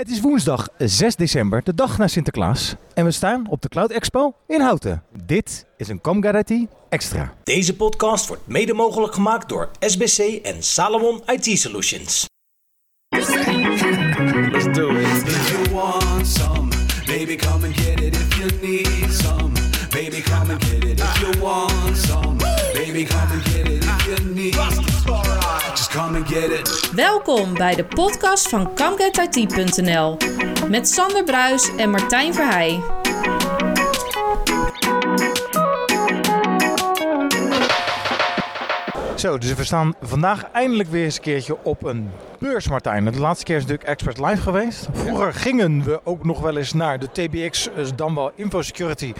Het is woensdag 6 december, de dag na Sinterklaas. En we staan op de Cloud Expo in Houten. Dit is een Comguide IT Extra. Deze podcast wordt mede mogelijk gemaakt door SBC en Salomon IT Solutions. Let's do it. If you want some, baby, come and get it. If you need some, baby, come and get it. If you want some, baby, come and get it. If you need, just come and get it. Welkom bij de podcast van CamGetIT.nl met Sander Bruis en Martijn Verheij. Zo, dus we staan vandaag eindelijk weer eens een keertje op een beurs, Martijn. De laatste keer is natuurlijk Expert Live geweest. Vroeger gingen we ook nog wel eens naar de TBX, dus dan wel InfoSecurity.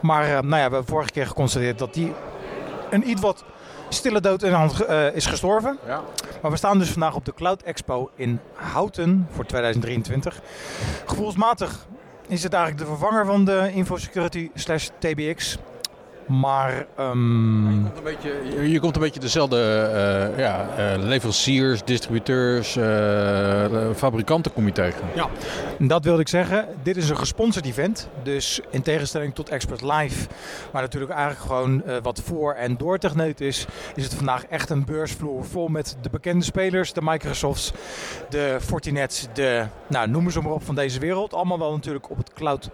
Maar eh, nou ja, we hebben vorige keer geconstateerd dat die een iets wat stille dood in de hand eh, is gestorven. Ja. Maar we staan dus vandaag op de Cloud Expo in Houten voor 2023. Gevoelsmatig is het eigenlijk de vervanger van de InfoSecurity slash TBX. Maar ehm, Een beetje, je- je komt een beetje dezelfde eh, ja, eh, leveranciers, distributeurs, eh, fabrikanten kom je tegen. dat wilde ik zeggen. Dit is een gesponsord event. Dus in tegenstelling tot Expert Live, waar natuurlijk eigenlijk gewoon wat voor- en doortechneut is, is het vandaag echt een beursvloer vol met de bekende spelers, de Microsofts, de Fortinets, de, nou noem ze maar op van deze wereld. Allemaal wel natuurlijk op het cloud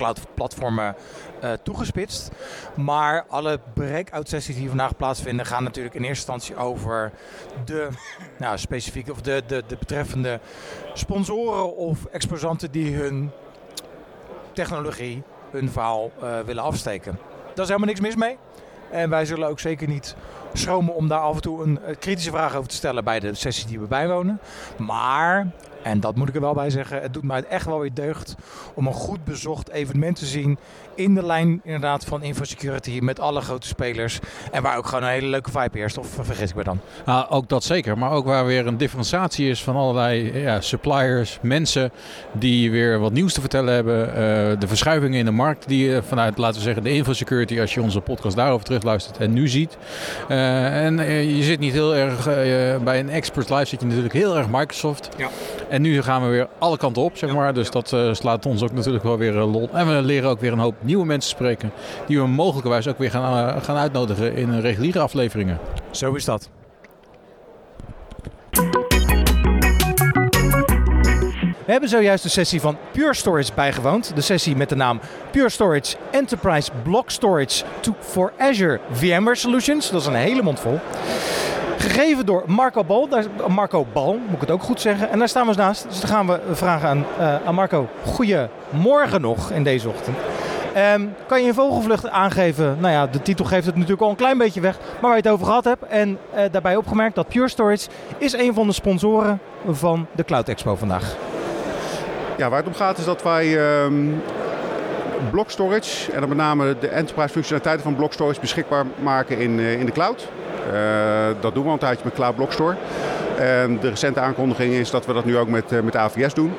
cloud-platformen eh, toegespitst. Maar alle breakout sessies die vandaag plaatsvinden gaan natuurlijk in eerste instantie over de nou, specifieke of de, de, de betreffende sponsoren of exposanten die hun technologie, hun verhaal eh, willen afsteken. Daar is helemaal niks mis mee. En wij zullen ook zeker niet schromen om daar af en toe een eh, kritische vraag over te stellen bij de sessies die we bijwonen. Maar, en dat moet ik er wel bij zeggen, het doet mij echt wel weer deugd om een goed bezocht evenement te zien in de lijn inderdaad van InfoSecurity met alle grote spelers. En waar ook gewoon een hele leuke vibe heerst, of vergis ik me dan? Nou, ook dat zeker, maar ook waar weer een differentiatie is van allerlei ja, suppliers, mensen die weer wat nieuws te vertellen hebben. Eh, de verschuivingen in de markt die je vanuit, laten we zeggen, de infosecurity, als je onze podcast daarover terugluistert en nu ziet. Eh, en eh, je zit niet heel erg, eh, bij een Expert Live zit je natuurlijk heel erg Microsoft. Ja. En nu gaan we weer alle kanten op, zeg maar. Dus dat eh, slaat ons ook natuurlijk wel weer eh, lol. En we leren ook weer een hoop nieuwe mensen spreken. Die we mogelijkerwijs ook weer gaan, eh, gaan uitnodigen in reguliere afleveringen. Zo is dat. We hebben zojuist de sessie van Pure Storage bijgewoond. De sessie met de naam Pure Storage Enterprise Block Storage to for Azure VMware Solutions. Dat is een hele mond vol. Gegeven door Marco Bal. Daar, Marco Bal, moet ik het ook goed zeggen. En daar staan we eens naast. Dus dan gaan we vragen aan, eh, aan Marco. Goedemorgen nog in deze ochtend. Ehm, kan je in vogelvlucht aangeven, nou ja, de titel geeft het natuurlijk al een klein beetje weg, maar waar je het over gehad hebt. En eh, daarbij opgemerkt dat Pure Storage is een van de sponsoren van de Cloud Expo vandaag. Ja, waar het om gaat is dat wij ehm block storage en dan met name de enterprise functionaliteiten van block storage beschikbaar maken in, eh, in de cloud. Eh, dat doen we al een tijdje met Cloud Block Store. En de recente aankondiging is dat we dat nu ook met, eh, met AVS doen.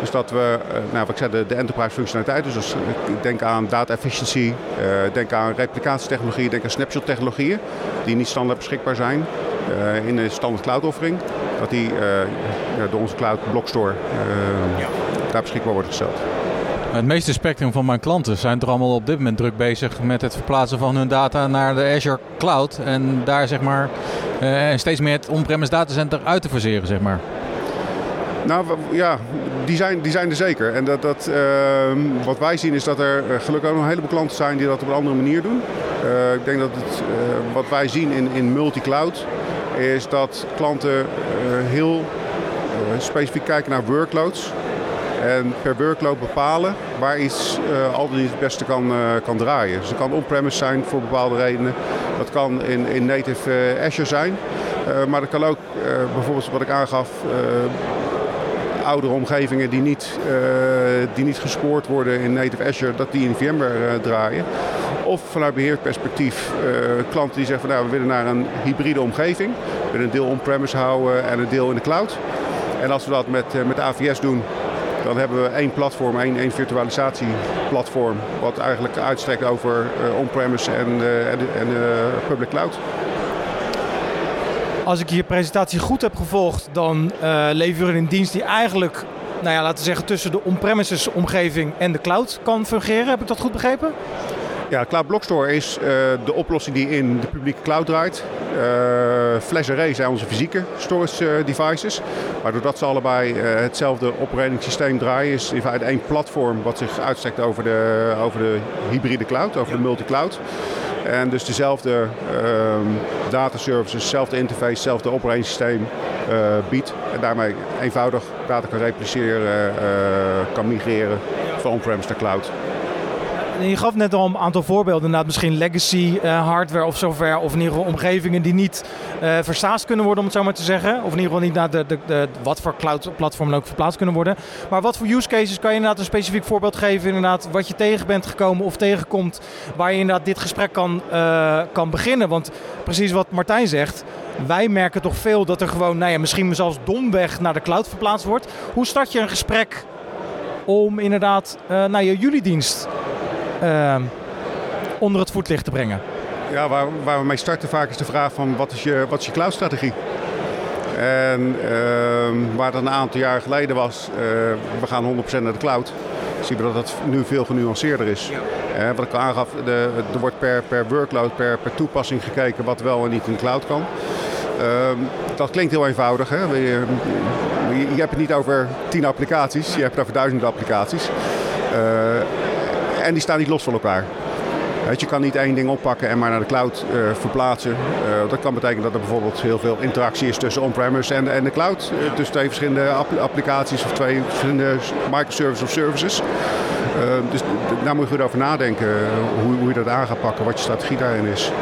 Dus dat we, eh, nou wat ik zei, de, de enterprise functionaliteit. Dus ik denk aan data efficiency, denk aan replicatietechnologieën, denk aan snapshot technologieën. Die niet standaard beschikbaar zijn in de standaard cloud offering. Dat die door onze Cloud Block Store eh, daar beschikbaar wordt gesteld. Het meeste spectrum van mijn klanten zijn toch allemaal op dit moment druk bezig met het verplaatsen van hun data naar de Azure Cloud. En daar zeg maar eh, steeds meer het on-premise datacenter uit te verseren, zeg maar. Nou ja, die zijn, die zijn er zeker. En dat, dat, ehm, wat wij zien is dat er eh, gelukkig ook nog een heleboel klanten zijn die dat op een andere manier doen. Eh, ik denk dat het, wat wij zien in, in multi-cloud is dat klanten heel specifiek kijken naar workloads. En per workload bepalen waar iets eh, al het beste kan, eh, kan draaien. Dus het kan on-premise zijn voor bepaalde redenen. Dat kan in, in native eh, Azure zijn. Maar dat kan ook bijvoorbeeld wat ik aangaf, oudere omgevingen die niet, eh, die niet gespoord worden in native Azure, dat die in VMware draaien. Of vanuit beheerperspectief eh, klanten die zeggen van nou we willen naar een hybride omgeving. We willen een deel on-premise houden en een deel in de cloud. En als we dat met, met AVS doen, dan hebben we één platform, één, één virtualisatieplatform, wat eigenlijk uitstrekt over eh, on-premise en, eh, en, eh, public cloud. Als ik je presentatie goed heb gevolgd, dan eh leveren we een dienst die eigenlijk nou ja, laten we zeggen, tussen de on-premises omgeving en de cloud kan fungeren. Heb ik dat goed begrepen? Ja, Cloud Block Store is uh, de oplossing die in de publieke cloud draait. Uh, Flash Array zijn onze fysieke storage uh, devices. Maar doordat ze allebei hetzelfde operating draaien, is in feite één platform wat zich uitstrekt over de, over de hybride cloud, over de multi-cloud. En dus dezelfde data services, dezelfde interface, hetzelfde operating biedt. En daarmee eenvoudig data kan repliceren, kan migreren van on-premise naar cloud je gaf net al een aantal voorbeelden, inderdaad misschien legacy uh, hardware of software, of in ieder geval omgevingen die niet uh, kunnen worden, om het zo maar te zeggen. Of in ieder geval niet naar de, de, de wat voor cloud platformen ook verplaatst kunnen worden. Maar wat voor use cases kan je inderdaad een specifiek voorbeeld geven, inderdaad, wat je tegen bent gekomen of tegenkomt, waar je inderdaad dit gesprek kan, uh, kan beginnen? Want precies wat Martijn zegt, wij merken toch veel dat er gewoon, nou ja, misschien zelfs domweg naar de cloud verplaatst wordt. Hoe start je een gesprek om inderdaad naar je jullie dienst onder het voetlicht te brengen? Ja, waar, waar we mee starten vaak is de vraag van wat is je, wat is je cloud-strategie? En uh, waar dat een aantal jaar geleden was, uh, we gaan 100% naar de cloud, zien we dat het nu veel genuanceerder is. Ja. Uh, wat ik al aangaf, de, er wordt per, per workload, per, per toepassing gekeken wat wel en niet in de cloud kan. Ehm, dat klinkt heel eenvoudig. Hè? Je, je, je, hebt het niet over tien applicaties, je hebt het over duizenden applicaties. Uh, en die staan niet los van elkaar. je kan niet één ding oppakken en maar naar de cloud uh, verplaatsen. Uh, dat kan betekenen dat er bijvoorbeeld heel veel interactie is tussen on-premise en, en, de cloud. Uh, tussen twee verschillende applicaties of twee verschillende microservices of services. dus daar moet je goed over nadenken hoe, hoe, je dat aan gaat pakken, wat je strategie daarin is.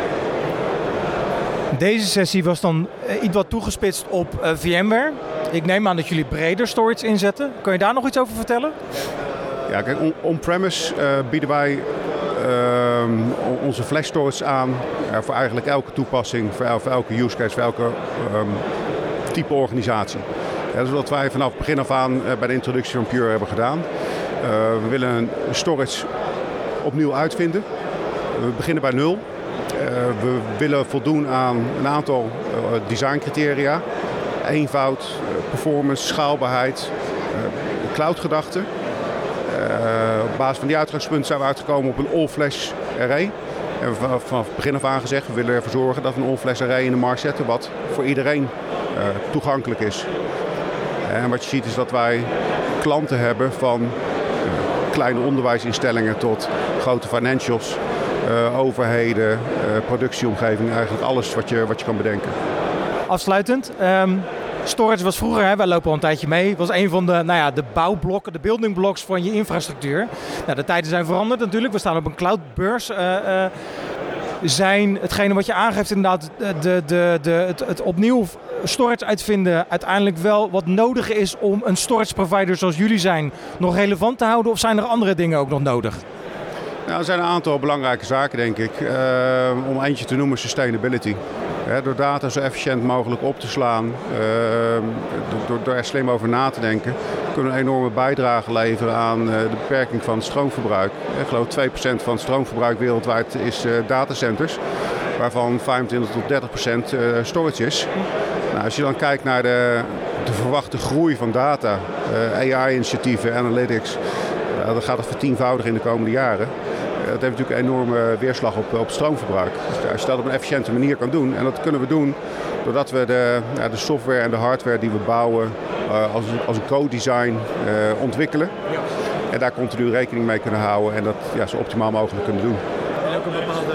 Deze sessie was dan iets wat toegespitst op VMware. Ik neem aan dat jullie breder storage inzetten. Kun je daar nog iets over vertellen? Ja, kijk, on-premise uh, bieden wij uh, onze flash storage aan uh, voor eigenlijk elke toepassing, voor, el voor, elke use case, voor elke um, type organisatie. Dat is wat wij vanaf begin af aan uh, bij de introductie van Pure hebben gedaan. we willen een storage opnieuw uitvinden. We beginnen bij nul. we willen voldoen aan een aantal designcriteria. Eenvoud, performance, schaalbaarheid, cloudgedachten. Op basis van die uitgangspunten zijn we uitgekomen op een all-flash array. En we vanaf, vanaf begin af aan gezegd, we willen ervoor zorgen dat we een all-flash array in de markt zetten wat voor iedereen uh, toegankelijk is. En wat je ziet is dat wij klanten hebben van uh, kleine onderwijsinstellingen tot grote financials, overheden, productieomgevingen, eigenlijk alles wat je, wat je kan bedenken. Afsluitend, um, Storage was vroeger, hè, wij lopen al een tijdje mee, was een van de, nou ja, de bouwblokken, de building blocks van je infrastructuur. Nou, de tijden zijn veranderd natuurlijk. We staan op een cloudbeurs. Uh, zijn hetgene wat je aangeeft inderdaad de, de, de, het, het opnieuw storage uitvinden uiteindelijk wel wat nodig is om een storage provider zoals jullie zijn nog relevant te houden? Of zijn er andere dingen ook nog nodig? Nou, er zijn een aantal belangrijke zaken, denk ik. Uh, om eentje te noemen, sustainability door data zo efficiënt mogelijk op te slaan, ehm, door, er slim over na te denken, kunnen we een enorme bijdrage leveren aan eh, de beperking van het stroomverbruik. Ik geloof 2% van het stroomverbruik wereldwijd is eh, datacenters, waarvan 25 tot 30% eh, storage is. Nou, als je dan kijkt naar de, de verwachte groei van data, AI-initiatieven, analytics, dan gaat het vertienvoudigen in de komende jaren dat heeft natuurlijk een enorme weerslag op, op stroomverbruik. Dus als je dat op een efficiënte manier kan doen, en dat kunnen we doen doordat we de, ja, de software en de hardware die we bouwen uh, als, als een co-design uh, ontwikkelen. Ja. En daar continu rekening mee kunnen houden en dat ja, zo optimaal mogelijk kunnen doen. En ook een bepaalde,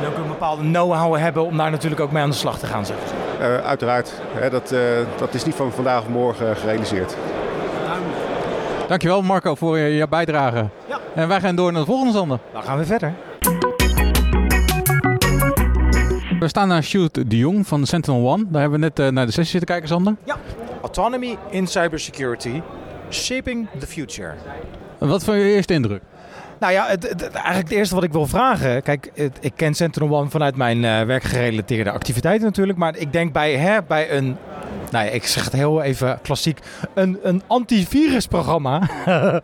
en ook een bepaalde know-how hebben om daar natuurlijk ook mee aan de slag te gaan. Zeg. Uh, uiteraard. Hè, dat, dat is niet van vandaag of morgen gerealiseerd. Dankjewel Marco voor je bijdrage. Ja. En wij gaan door naar de volgende zonder. Dan gaan we verder. We staan naar Sjoerd de Jong van Sentinel One. Daar hebben we net uh, naar de sessie zitten kijken, Sander. Ja. Autonomy in cybersecurity. Shaping the future. Wat voor je eerste indruk? Nou ja, het, het, eigenlijk het eerste wat ik wil vragen. Kijk, het, ik ken Sentinel One vanuit mijn uh, werkgerelateerde activiteiten natuurlijk. Maar ik denk bij, hè, bij een nou ik zeg het heel even klassiek, een, een antivirusprogramma.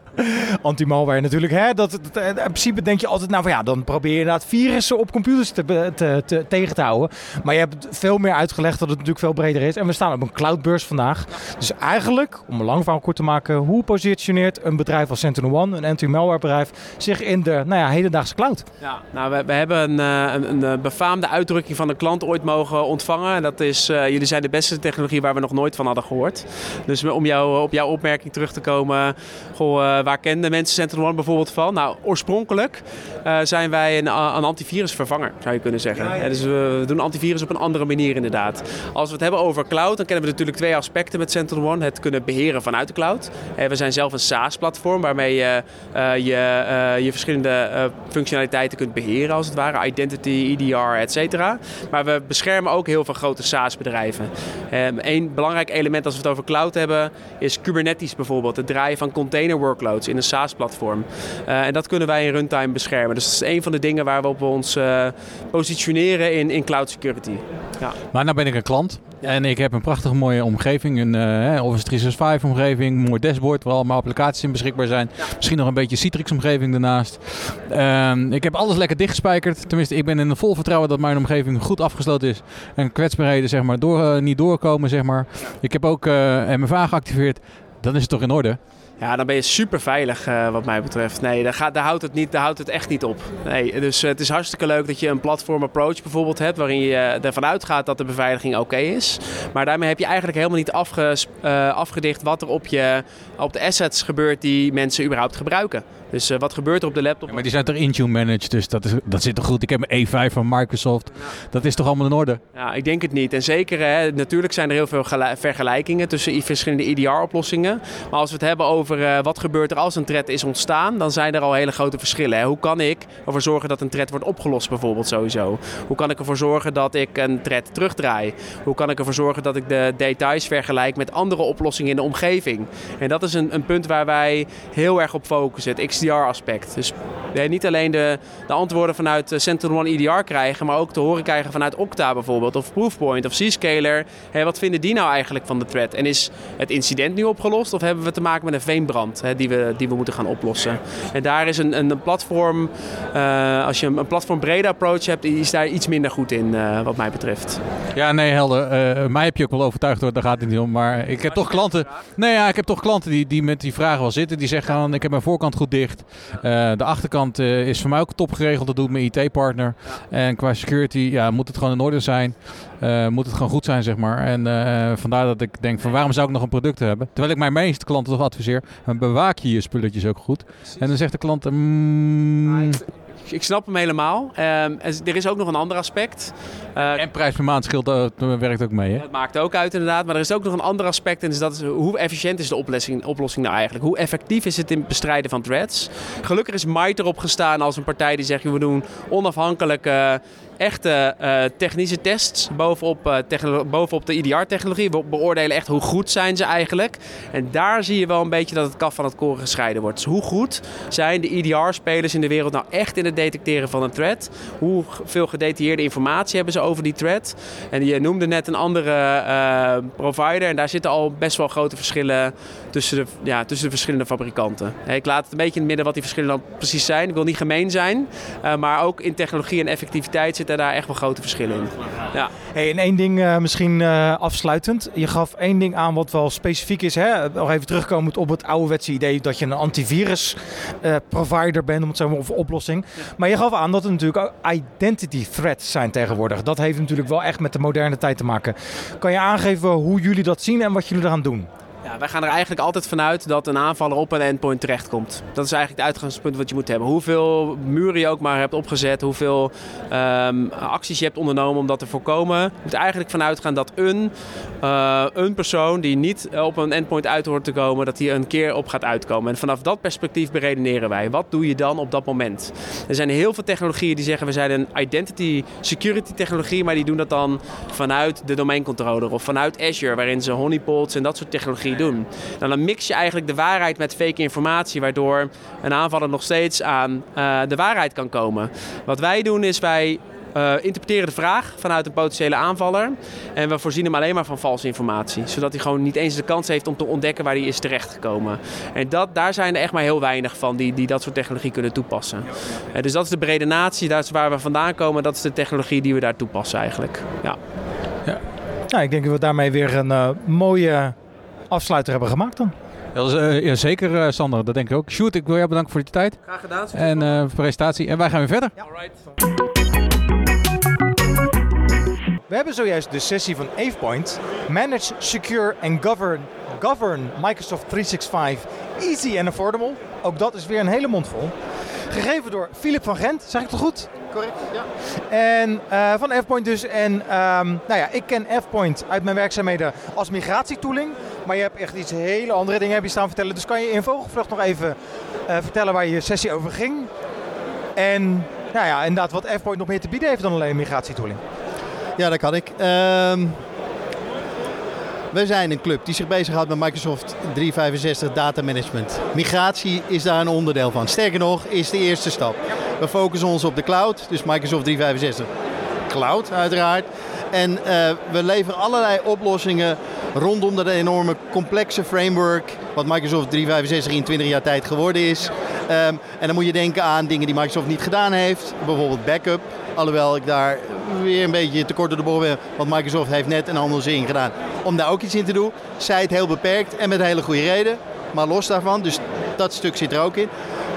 Anti-malware natuurlijk. Hè? Dat, dat- in principe denk je altijd, nou van ja, dan probeer je inderdaad virussen op computers te, te, te- tegen te houden. Maar je hebt veel meer uitgelegd dat het natuurlijk veel breder is. En we staan op een cloudbeurs vandaag. Dus eigenlijk, om een lang verhaal kort te maken, hoe positioneert een bedrijf als Sentinel-One, een anti-malware bedrijf, zich in de nou ja, hedendaagse cloud? Ja, nou, we, we hebben een, eh, een, een eh, befaamde uitdrukking van een klant ooit mogen ontvangen. En dat is, eh, jullie zijn de beste technologie waar we nog nooit van hadden gehoord. Dus om jou, op jouw opmerking terug te komen, goh, eh, waar kenden mensen Sentinel-One bijvoorbeeld van? Nou, oorspronkelijk eh, zijn wij een, een antivirusvervanger, zou je kunnen zeggen. Ja, dus we doen antivirus op een andere manier inderdaad. Als we het hebben over cloud, dan kennen we natuurlijk twee aspecten met Sentinel-One. Het kunnen beheren vanuit de cloud. Eh, we zijn zelf een SaaS-platform waarmee je eh, je, eh, je verschillende eh, functionaliteiten kunt beheren als het ware. Identity, EDR, et cetera. Maar we beschermen ook heel veel grote SaaS-bedrijven. Belangrijk element als we het over cloud hebben is Kubernetes bijvoorbeeld. Het draaien van container workloads in een SaaS-platform. Eh, en dat kunnen wij in runtime beschermen. Dus dat is een van de dingen waar we ons eh, positioneren in, in cloud security. Ja. Maar nou ben ik een klant. En ik heb een prachtige mooie omgeving, een eh, Office 365 omgeving, een mooi dashboard waar allemaal applicaties in beschikbaar zijn. Misschien nog een beetje Citrix omgeving daarnaast. Ehm, ik heb alles lekker dichtgespijkerd. Tenminste, ik ben in vol vertrouwen dat mijn omgeving goed afgesloten is. En kwetsbaarheden zeg maar, door, eh, niet doorkomen. Zeg maar. Ik heb ook eh, MFA geactiveerd. Dan is het toch in orde? Ja, dan ben je super veilig uh, wat mij betreft. Nee, daar, gaat, daar, houdt het niet, daar houdt het echt niet op. Nee, dus uh, het is hartstikke leuk dat je een platform approach bijvoorbeeld hebt... waarin je ervan uitgaat dat de beveiliging oké is. Maar daarmee heb je eigenlijk helemaal niet afgedicht... wat er op, je, op de assets gebeurt die mensen überhaupt gebruiken. Dus uh, wat gebeurt er op de laptop? Ja, maar die zijn toch Intune managed, dus dat, is, dat zit toch goed. Ik heb een E5 van Microsoft. Dat is toch allemaal in orde? Ja, ik denk het niet. En zeker, hè, natuurlijk zijn er heel veel vergelijkingen tussen verschillende EDR-oplossingen. Maar als we het hebben over uh, wat gebeurt er als een threat is ontstaan, dan zijn er al hele grote verschillen. Hè. Hoe kan ik ervoor zorgen dat een threat wordt opgelost bijvoorbeeld sowieso? Hoe kan ik ervoor zorgen dat ik een threat terugdraai? Hoe kan ik ervoor zorgen dat ik de details vergelijk met andere oplossingen in de omgeving? En dat is een, een punt waar wij heel erg op focussen. Het XDR-aspect. Dus nee, niet alleen de, de antwoorden vanuit Sentinel-One EDR krijgen, maar ook te horen krijgen vanuit Okta bijvoorbeeld, of Proofpoint of Zscaler. Hey, wat vinden die nou eigenlijk van de threat? En is het incident nu opgelost of hebben we te maken met een veenbrand hè, die, we, die we moeten gaan oplossen? En daar is een, een platform, uh, als je een, platform brede approach hebt, is daar iets minder goed in, wat mij betreft. Ja, nee, helder. Mij heb je ook wel overtuigd hoor, daar gaat het niet om. Maar ik heb toch klanten. Nee, ja, ik heb toch klanten die, die met die vragen wel zitten. Die zeggen: ik heb mijn voorkant goed dicht. Uh, de achterkant uh, is voor mij ook top geregeld. Dat doet mijn IT-partner. En qua security ja, moet het gewoon in orde zijn. Uh, moet het gewoon goed zijn, zeg maar. En vandaar dat ik denk: van waarom zou ik nog een product hebben? Terwijl ik mijn meeste klanten toch adviseer: bewaak je je spulletjes ook goed. En dan zegt de klant: mm, ik snap hem helemaal. Um, er is ook nog een ander aspect. Uh, en prijs per maand scheelt, uh, werkt ook mee. Hè? Dat maakt ook uit inderdaad. Maar er is ook nog een ander aspect. En dus dat is hoe efficiënt is de oplossing, oplossing nou eigenlijk? Hoe effectief is het in het bestrijden van threats? Gelukkig is Might erop gestaan als een partij die zegt... we doen onafhankelijke echte uh, technische tests bovenop, uh, bovenop de IDR-technologie. We beoordelen echt hoe goed zijn ze eigenlijk. En daar zie je wel een beetje dat het kaf van het koren gescheiden wordt. Dus hoe goed zijn de IDR-spelers in de wereld nou echt in het detecteren van een threat? Hoeveel gedetailleerde informatie hebben ze over die threat? En je noemde net een andere uh, provider. En daar zitten al best wel grote verschillen tussen de, ja, tussen de verschillende fabrikanten. Ik laat het een beetje in het midden wat die verschillen dan precies zijn. Ik wil niet gemeen zijn. maar ook in technologie en effectiviteit zitten daar echt wel grote verschillen in. Ja. Hey, en één ding uh, misschien uh, afsluitend. Je gaf één ding aan wat wel specifiek is. Hè? Nog even terugkomend op het ouderwetse idee dat je een antivirus uh, provider bent, om het zo maar of oplossing. Ja. Maar je gaf aan dat er natuurlijk ook identity threats zijn tegenwoordig. Dat heeft natuurlijk wel echt met de moderne tijd te maken. Kan je aangeven hoe jullie dat zien en wat jullie eraan doen? Ja, wij gaan er eigenlijk altijd vanuit dat een aanvaller op een endpoint terechtkomt. Dat is eigenlijk het uitgangspunt wat je moet hebben. Hoeveel muren je ook maar hebt opgezet, hoeveel um, acties je hebt ondernomen om dat te voorkomen. Je moet eigenlijk vanuit gaan dat een, uh, een persoon die niet op een endpoint uit hoort te komen, dat die een keer op gaat uitkomen. En vanaf dat perspectief beredeneren wij. Wat doe je dan op dat moment? Er zijn heel veel technologieën die zeggen we zijn een identity security technologie, maar die doen dat dan vanuit de domeincontroller of vanuit Azure, waarin ze honeypots en dat soort technologie doen. Nou, dan mix je eigenlijk de waarheid met fake informatie, waardoor een aanvaller nog steeds aan uh, de waarheid kan komen. Wat wij doen is wij eh, interpreteren de vraag vanuit een potentiële aanvaller. En we voorzien hem alleen maar van valse informatie. Zodat hij gewoon niet eens de kans heeft om te ontdekken waar hij is terechtgekomen. En dat, daar zijn er echt maar heel weinig van die, die dat soort technologie kunnen toepassen. Eh, dus dat is de brede natie, dat is waar we vandaan komen. Dat is de technologie die we daar toepassen eigenlijk. Ja. Nou, ik denk dat we daarmee weer een eh, mooie afsluiter hebben gemaakt dan. Dat is, eh, ja, zeker, eh, Sander. Dat denk ik ook. Sjoerd, ik wil jou bedanken voor je tijd Graag gedaan. en eh, voor de presentatie. En wij gaan weer verder. We hebben zojuist de sessie van AvePoint. Manage, secure en govern, govern Microsoft 365 easy and affordable. Ook dat is weer een hele mond vol. Gegeven door Philip van Gent, zeg ik het goed? Correct, ja. En eh, van Fpoint dus. En ehm, nou ja, ik ken Fpoint uit mijn werkzaamheden als migratietooling. Maar je hebt echt iets hele andere dingen heb je staan vertellen. Dus kan je in vogelvlucht nog even eh, vertellen waar je sessie over ging? En nou ja, inderdaad wat Fpoint nog meer te bieden heeft dan alleen migratietooling. Ja, dat kan ik. Ehm, we zijn een club die zich bezighoudt met Microsoft 365 Data Management. Migratie is daar een onderdeel van. Sterker nog, is de eerste stap. We focussen ons op de cloud, dus Microsoft 365 Cloud uiteraard. En eh, we leveren allerlei oplossingen rondom dat enorme complexe framework wat Microsoft 365 in 20 jaar tijd geworden is. Ehm, en dan moet je denken aan dingen die Microsoft niet gedaan heeft, bijvoorbeeld backup. Alhoewel ik daar weer een beetje tekort door de bocht ben, want Microsoft heeft net een andere zin gedaan om daar ook iets in te doen. Zij het heel beperkt en met hele goede reden, maar los daarvan. Dus dat stuk zit er ook in.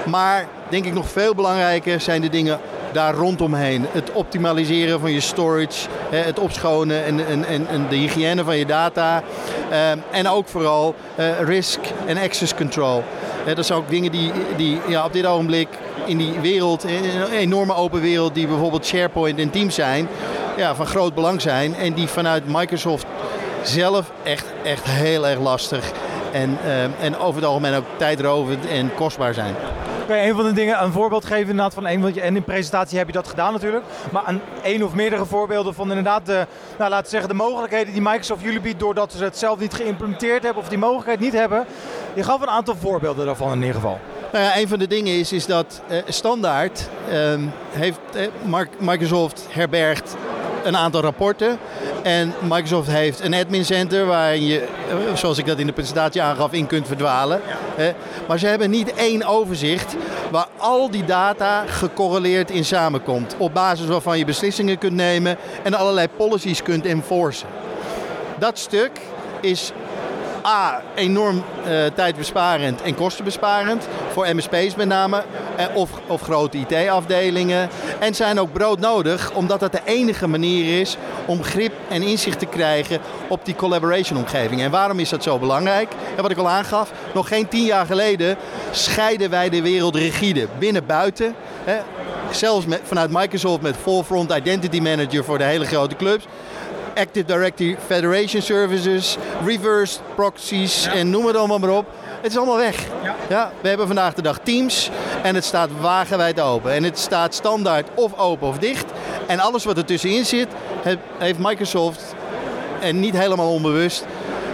Maar denk ik nog veel belangrijker zijn de dingen daar rondomheen. Het optimaliseren van je storage, het opschonen en, en, en, en de hygiëne van je data. Ehm, en ook vooral eh, risk en access control. Dat zijn ook dingen die, die ja, op dit ogenblik in die wereld, in een enorme open wereld die bijvoorbeeld SharePoint en Teams zijn, ja, van groot belang zijn. En die vanuit Microsoft zelf echt, echt heel erg lastig en, ehm, en over het algemeen ook tijdrovend en kostbaar zijn. Kan je een van de dingen een voorbeeld geven inderdaad van een, want en in de presentatie heb je dat gedaan natuurlijk. Maar een één of meerdere voorbeelden van inderdaad de, nou, laten we zeggen, de mogelijkheden die Microsoft jullie biedt doordat ze het zelf niet geïmplementeerd hebben of die mogelijkheid niet hebben. Je gaf een aantal voorbeelden daarvan in ieder geval. Nou ja, een van de dingen is, is dat eh, standaard ehm, heeft eh, Microsoft herbergt een aantal rapporten. En Microsoft heeft een admin center waar je, eh, zoals ik dat in de presentatie aangaf, in kunt verdwalen. Maar ze hebben niet één overzicht waar al die data gecorreleerd in samenkomt. Op basis waarvan je beslissingen kunt nemen en allerlei policies kunt enforcen. Dat stuk is A, enorm eh, tijdbesparend en kostenbesparend. Voor MSP's met name. eh, of, of grote IT-afdelingen. En zijn ook broodnodig, omdat dat de enige manier is om grip en inzicht te krijgen op die collaboration-omgeving. En waarom is dat zo belangrijk? En wat ik al aangaf, nog geen tien jaar geleden scheiden wij de wereld rigide. Binnen-buiten. Zelfs vanuit Microsoft met Forefront Identity Manager voor de hele grote clubs. Active Directory Federation Services, reverse proxies en noem het allemaal maar op. Het is allemaal weg. Ja. we hebben vandaag de dag Teams en het staat wagenwijd open. En het staat standaard of open of dicht. En alles wat er tussenin zit, he- heeft Microsoft, en niet helemaal onbewust,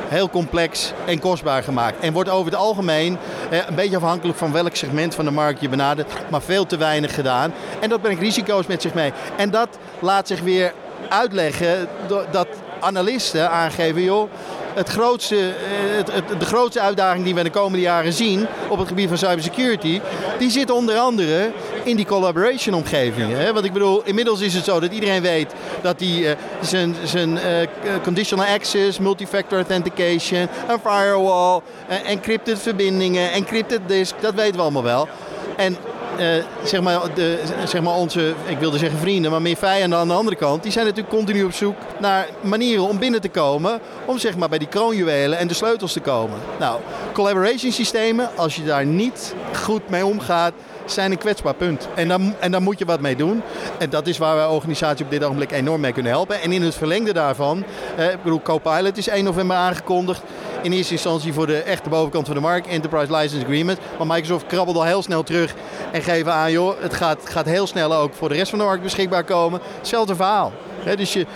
heel complex en kostbaar gemaakt. En wordt over het algemeen, eh, een beetje afhankelijk van welk segment van de markt je benadert, maar veel te weinig gedaan. En dat brengt risico's met zich mee. En dat laat zich weer uitleggen dat analisten aangeven, joh, het grootste, eh, het, de grootste uitdaging die we de komende jaren zien op het gebied van cybersecurity, die zit onder andere in die collaboration omgevingen. Hè? Want ik bedoel, inmiddels is het zo dat iedereen weet dat die eh, zijn, zijn eh, conditional access, multifactor authentication, een firewall, encrypted verbindingen, encrypted disk, dat weten we allemaal wel. En eh, zeg, maar, de, zeg maar onze, ik wilde zeggen vrienden, maar meer vijanden aan de andere kant, die zijn natuurlijk continu op zoek naar manieren om binnen te komen, om zeg maar bij die kroonjuwelen en de sleutels te komen. Nou, collaboration systemen, als je daar niet goed mee omgaat, zijn een kwetsbaar punt. En daar, en daar moet je wat mee doen. En dat is waar wij organisatie op dit ogenblik enorm mee kunnen helpen. En in het verlengde daarvan, eh, ik bedoel, Copilot is 1 november aangekondigd. In eerste instantie voor de echte bovenkant van de markt, Enterprise License Agreement. Maar Microsoft krabbelt al heel snel terug en geven aan, joh, het gaat, gaat heel snel ook voor de rest van de markt beschikbaar komen. Hetzelfde verhaal. Dus je,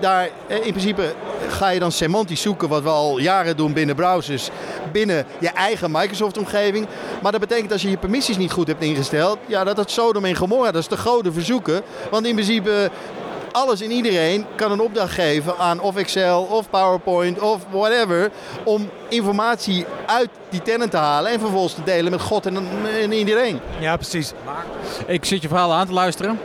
daar, in principe ga je dan semantisch zoeken, wat we al jaren doen binnen browsers, binnen je eigen Microsoft-omgeving. Maar dat betekent als je je permissies niet goed hebt ingesteld, ja, dat het Sodom en Gomorra, dat is de goden verzoeken. Want in principe alles en iedereen kan een opdracht geven aan of Excel of PowerPoint of whatever. Om informatie uit die tenant te halen en vervolgens te delen met God en, en iedereen. Ja, precies. Ik zit je verhaal aan te luisteren.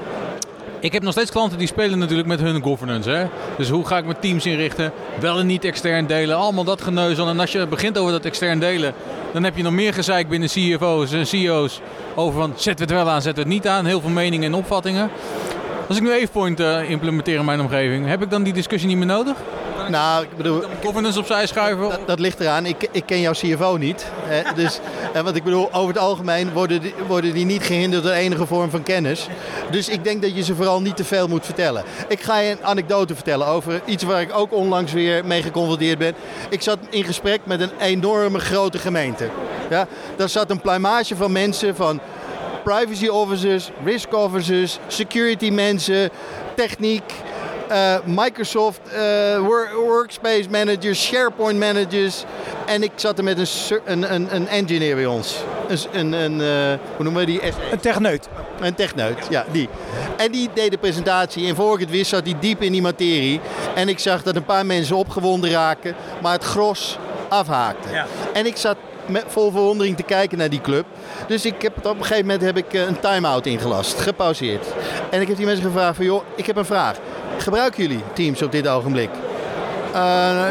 Ik heb nog steeds klanten die spelen natuurlijk met hun governance. Hè? Dus hoe ga ik mijn teams inrichten? Wel en niet extern delen. Allemaal dat geneuzel. En als je begint over dat extern delen, dan heb je nog meer gezeik binnen CFO's en CEO's. Over van zetten we het wel aan, zetten we het niet aan. Heel veel meningen en opvattingen. Als ik nu AvePoint eh implementeer in mijn omgeving, heb ik dan die discussie niet meer nodig? Nou, ik bedoel, Governance opzij schuiven? dat, dat ligt eraan. Ik, ik ken jouw CFO niet. Eh, dus, eh, want ik bedoel, over het algemeen worden die, worden die niet gehinderd door enige vorm van kennis. Dus ik denk dat je ze vooral niet te veel moet vertellen. Ik ga je een anekdote vertellen over iets waar ik ook onlangs weer mee geconfronteerd ben. Ik zat in gesprek met een enorme grote gemeente. Ja, daar zat een pluimage van mensen van privacy officers, risk officers, security mensen, techniek, eh, Microsoft eh, wor- workspace managers, SharePoint managers. En ik zat er met een, een, een, een engineer bij ons. Een, een, een eh, hoe noemen we die? Een techneut. Een techneut, ja, die. En die deed de presentatie en voor ik het wist zat hij diep in die materie. En ik zag dat een paar mensen opgewonden raken, maar het gros afhaakte. Ja. En ik zat met vol verwondering te kijken naar die club. Dus ik heb het op een gegeven moment heb ik een time-out ingelast, gepauzeerd. En ik heb die mensen gevraagd van, joh, ik heb een vraag. Gebruiken jullie Teams op dit ogenblik? Eh,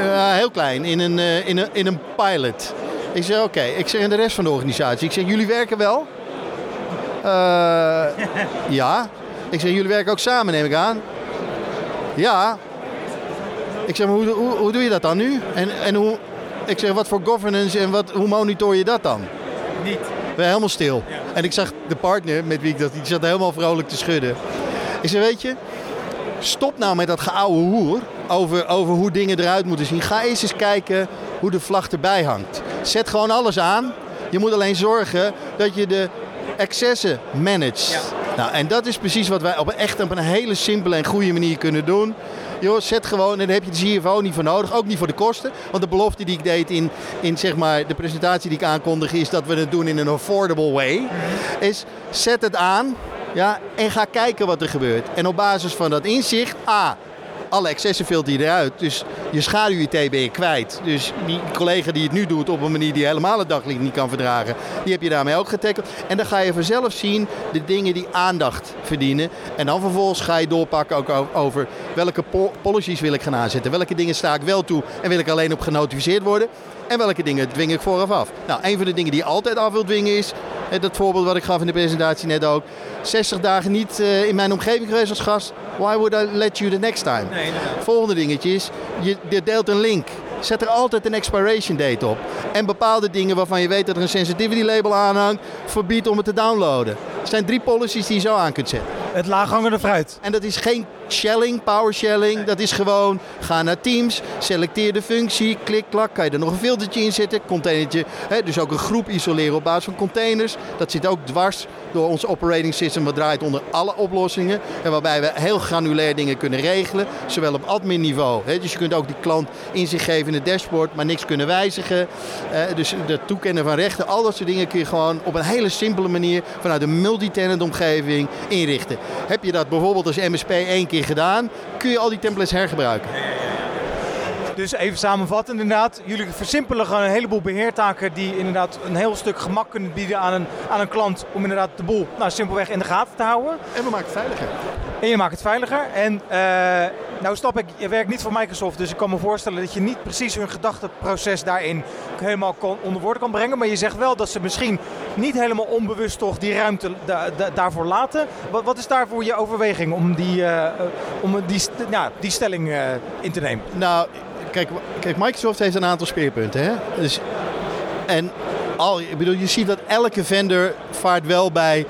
ja, heel klein, in een, eh, in een, in een pilot. Ik zeg, oké. Ik zeg, en de rest van de organisatie? Ik zeg, jullie werken wel? Eh, ja. Ik zeg, jullie werken ook samen, neem ik aan. Ja. Ik zeg, maar hoe, hoe, hoe doe je dat dan nu? En, en hoe, ik zeg, wat voor governance en wat, hoe monitor je dat dan? Niet. We zijn helemaal stil. En ik zag de partner met wie ik dat, die zat helemaal vrolijk te schudden. Ik zeg, weet je, stop nou met dat geouwe hoer over, over hoe dingen eruit moeten zien. Ga eens eens kijken hoe de vlag erbij hangt. Zet gewoon alles aan. Je moet alleen zorgen dat je de excessen managt. Nou, en dat is precies wat wij op, echt op een hele simpele en goede manier kunnen doen. Joh, zet gewoon, en daar heb je de CFO niet voor nodig, ook niet voor de kosten. Want de belofte die ik deed in, in zeg maar, de presentatie die ik aankondig is dat we het doen in een affordable way. Is zet het aan ja, en ga kijken wat er gebeurt. En op basis van dat inzicht, A, alle excessen filter je eruit. Dus je schaduw-IT ben je kwijt. Dus die collega die het nu doet op een manier die helemaal het daglicht niet kan verdragen, die heb je daarmee ook getackled. En dan ga je vanzelf zien de dingen die aandacht verdienen. En dan vervolgens ga je doorpakken ook over welke po- policies wil ik gaan aanzetten. Welke dingen sta ik wel toe en wil ik alleen op genotificeerd worden. En welke dingen dwing ik vooraf af. Nou, een van de dingen die je altijd af wil dwingen is, dat voorbeeld wat ik gaf in de presentatie net ook, 60 dagen niet eh, in mijn omgeving geweest als gast. Why would I let you the next time? Volgende dingetje is, je, je deelt een link. Zet er altijd een expiration date op. En bepaalde dingen waarvan je weet dat er een sensitivity label aanhangt, verbied om het te downloaden. Er zijn drie policies die je zo aan kunt zetten. Het laaghangende fruit. En dat is geen shelling, power shelling. Dat is gewoon, ga naar Teams, selecteer de functie, klik, klak. Kan je er nog een filtertje in zetten, containertje. Hè, dus ook een groep isoleren op basis van containers. Dat zit ook dwars door ons operating system. Wat draait onder alle oplossingen. En waarbij we heel granulair dingen kunnen regelen. Zowel op admin niveau. Hè, dus je kunt ook die klant inzicht geven in het dashboard, maar niks kunnen wijzigen. Eh, dus het toekennen van rechten, al dat soort dingen kun je gewoon op een hele simpele manier vanuit een multi-tenant omgeving inrichten. Heb je dat bijvoorbeeld als MSP één keer gedaan, kun je al die templates hergebruiken. Dus even samenvatten inderdaad. Jullie versimpelen gewoon een heleboel beheertaken die inderdaad een heel stuk gemak kunnen bieden aan een, aan een klant om inderdaad de boel nou, simpelweg in de gaten te houden. En we maken het veiliger. En je maakt het veiliger. En eh, nou snap ik, je werkt niet voor Microsoft, dus ik kan me voorstellen dat je niet precies hun gedachteproces daarin helemaal onder woorden kan brengen. Maar je zegt wel dat ze misschien niet helemaal onbewust toch die ruimte da- da- daarvoor laten. Wat, wat is daarvoor je overweging om die, eh, om die, ja, die stelling eh, in te nemen? Nou, kijk, kijk, Microsoft heeft een aantal speerpunten. Hè? Dus, en al, ik bedoel, je ziet dat elke vendor vaart wel bij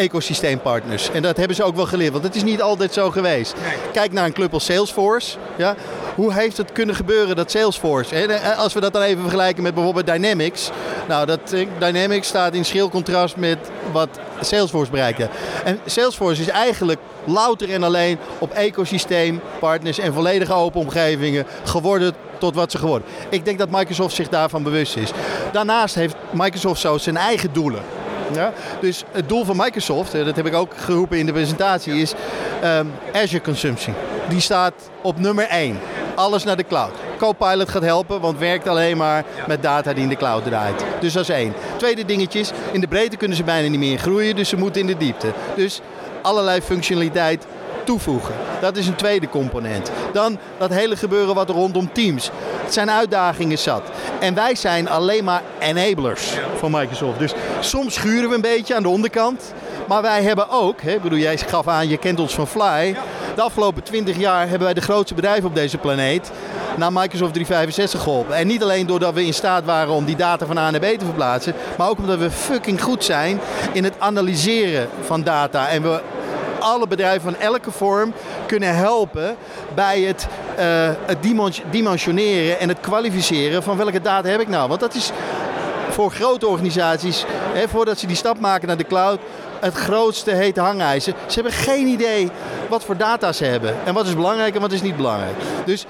ecosysteempartners. En dat hebben ze ook wel geleerd, want het is niet altijd zo geweest. Kijk naar een club als Salesforce. Ja? Hoe heeft het kunnen gebeuren dat Salesforce, hè, als we dat dan even vergelijken met bijvoorbeeld Dynamics. Nou, dat eh, Dynamics staat in schril contrast met wat Salesforce bereikte. En Salesforce is eigenlijk louter en alleen op ecosysteem, partners en volledige open omgevingen geworden tot wat ze geworden. Ik denk dat Microsoft zich daarvan bewust is. Daarnaast heeft Microsoft zo zijn eigen doelen. Ja? Dus het doel van Microsoft, eh, dat heb ik ook geroepen in de presentatie, is ehm, Azure Consumption. Die staat op nummer 1. Alles naar de cloud. Copilot gaat helpen, want werkt alleen maar met data die in de cloud draait. Dus dat is één. Tweede dingetje is, in de breedte kunnen ze bijna niet meer groeien, dus ze moeten in de diepte. Dus allerlei functionaliteit toevoegen. Dat is een tweede component. Dan dat hele gebeuren wat rondom Teams. Het zijn uitdagingen zat. En wij zijn alleen maar enablers van Microsoft. Dus soms schuren we een beetje aan de onderkant. Maar wij hebben ook, hè, bedoel, jij gaf aan, je kent ons van Fly. De afgelopen 20 jaar hebben wij de grootste bedrijven op deze planeet naar Microsoft 365 geholpen. En niet alleen doordat we in staat waren om die data van A naar B te verplaatsen, maar ook omdat we fucking goed zijn in het analyseren van data. En we alle bedrijven van elke vorm kunnen helpen bij het, het dimensioneren en het kwalificeren van welke data heb ik nou. Want dat is voor grote organisaties, hè, voordat ze die stap maken naar de cloud, het grootste hete hangijzer. Ze hebben geen idee wat voor data ze hebben en wat is belangrijk en wat is niet belangrijk. Dus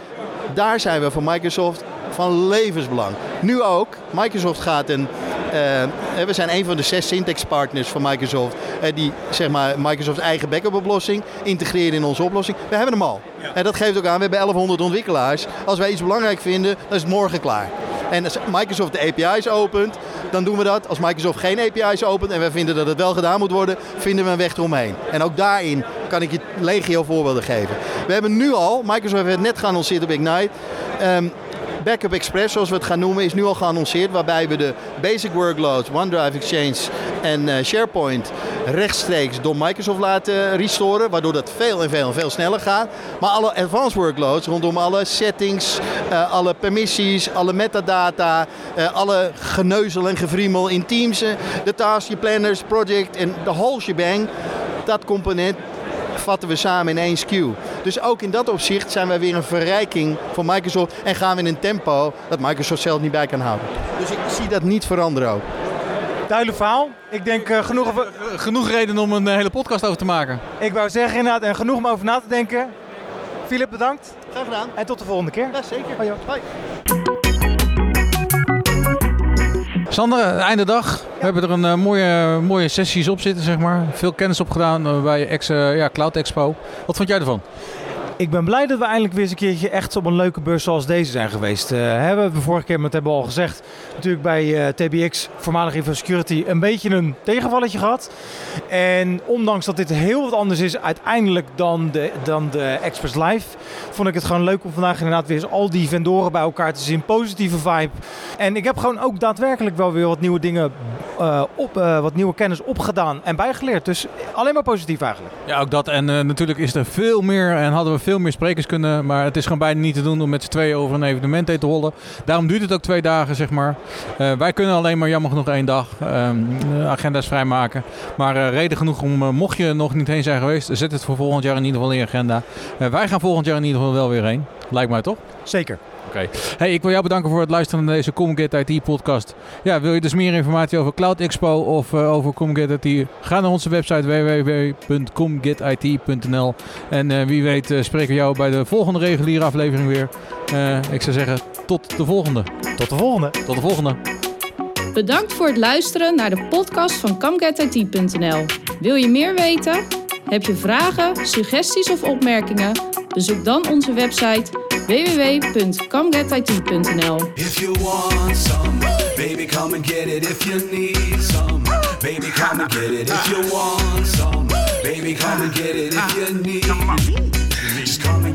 daar zijn we voor Microsoft van levensbelang. Nu ook. Microsoft gaat een. Uh, we zijn een van de zes Syntax partners van Microsoft. Uh, die zeg maar Microsoft eigen backup oplossing integreren in onze oplossing. We hebben hem al. En dat geeft ook aan, we hebben 1100 ontwikkelaars. Als wij iets belangrijk vinden, dan is het morgen klaar. En als Microsoft de API's opent, dan doen we dat. Als Microsoft geen API's opent en wij vinden dat het wel gedaan moet worden, vinden we een weg eromheen. En ook daarin kan ik je legio voorbeelden geven. We hebben nu al, Microsoft heeft het net geannonceerd op Ignite. Um, Backup Express, zoals we het gaan noemen, is nu al geannonceerd. Waarbij we de basic workloads, OneDrive, Exchange en uh, SharePoint rechtstreeks door Microsoft laten restoren. Waardoor dat veel en veel en veel sneller gaat. Maar alle advanced workloads rondom alle settings, uh, alle permissies, alle metadata, uh, alle geneuzel en gevriemel in Teams, de task, je planners, project en de whole shebang. Dat component vatten we samen in één SKU. Dus ook in dat opzicht zijn wij weer een verrijking voor Microsoft en gaan we in een tempo dat Microsoft zelf niet bij kan houden. Dus ik zie dat niet veranderen ook. Duidelijk verhaal. Ik denk uh, genoeg, over... genoeg reden om een hele podcast over te maken. Ik wou zeggen inderdaad, en genoeg om over na te denken. Filip, bedankt. Graag gedaan. En tot de volgende keer. Ja, zeker. Hoi. Hoi. Sander, einde dag. We hebben er een uh, mooie, mooie sessies op zitten, zeg maar. Veel kennis opgedaan uh, bij Ex, ja, Cloud Expo. Wat vond jij ervan? Ik ben blij dat we eindelijk weer eens een keertje echt op een leuke beurs zoals deze zijn geweest. Uh, hebben we vorige keer, dat hebben we al gezegd, natuurlijk bij uh, TBX, voormalig Infosecurity, een beetje een tegenvalletje gehad. En ondanks dat dit heel wat anders is uiteindelijk dan de, dan de Express Live, vond ik het gewoon leuk om vandaag inderdaad weer eens al die vendoren bij elkaar te zien. Positieve vibe. En ik heb gewoon ook daadwerkelijk wel weer wat nieuwe dingen uh, op, wat nieuwe kennis opgedaan en bijgeleerd. Dus alleen maar positief eigenlijk. Ja, ook dat. En natuurlijk is er veel meer en hadden we veel meer sprekers kunnen. Maar het is gewoon bijna niet te doen om met z'n tweeën over een evenement heen te rollen. Daarom duurt het ook twee dagen, zeg maar. Uh, wij kunnen alleen maar jammer genoeg één dag um, agenda's vrijmaken. Maar uh, reden genoeg om, uh, mocht je nog niet heen zijn geweest, zet het voor volgend jaar in ieder geval in je agenda. wij gaan volgend jaar in ieder geval wel weer heen. Lijkt mij toch? Zeker. Oké. Okay. Hey, ik wil jou bedanken voor het luisteren naar deze Comget IT podcast. Ja, wil je dus meer informatie over Cloud Expo of uh, over Comget IT? Ga naar onze website www.comgetit.nl En uh, wie weet uh, spreken we jou bij de volgende reguliere aflevering weer. ik zou zeggen, tot de volgende. Tot de volgende. Tot de volgende. Bedankt voor het luisteren naar de podcast van ComGetIT.nl. Wil je meer weten? Heb je vragen, suggesties of opmerkingen? Bezoek dan onze website www.comegetit.nl If you want some, baby come and get it if you need some. Baby come and get it if you want some. Baby come and get it if you need. Just come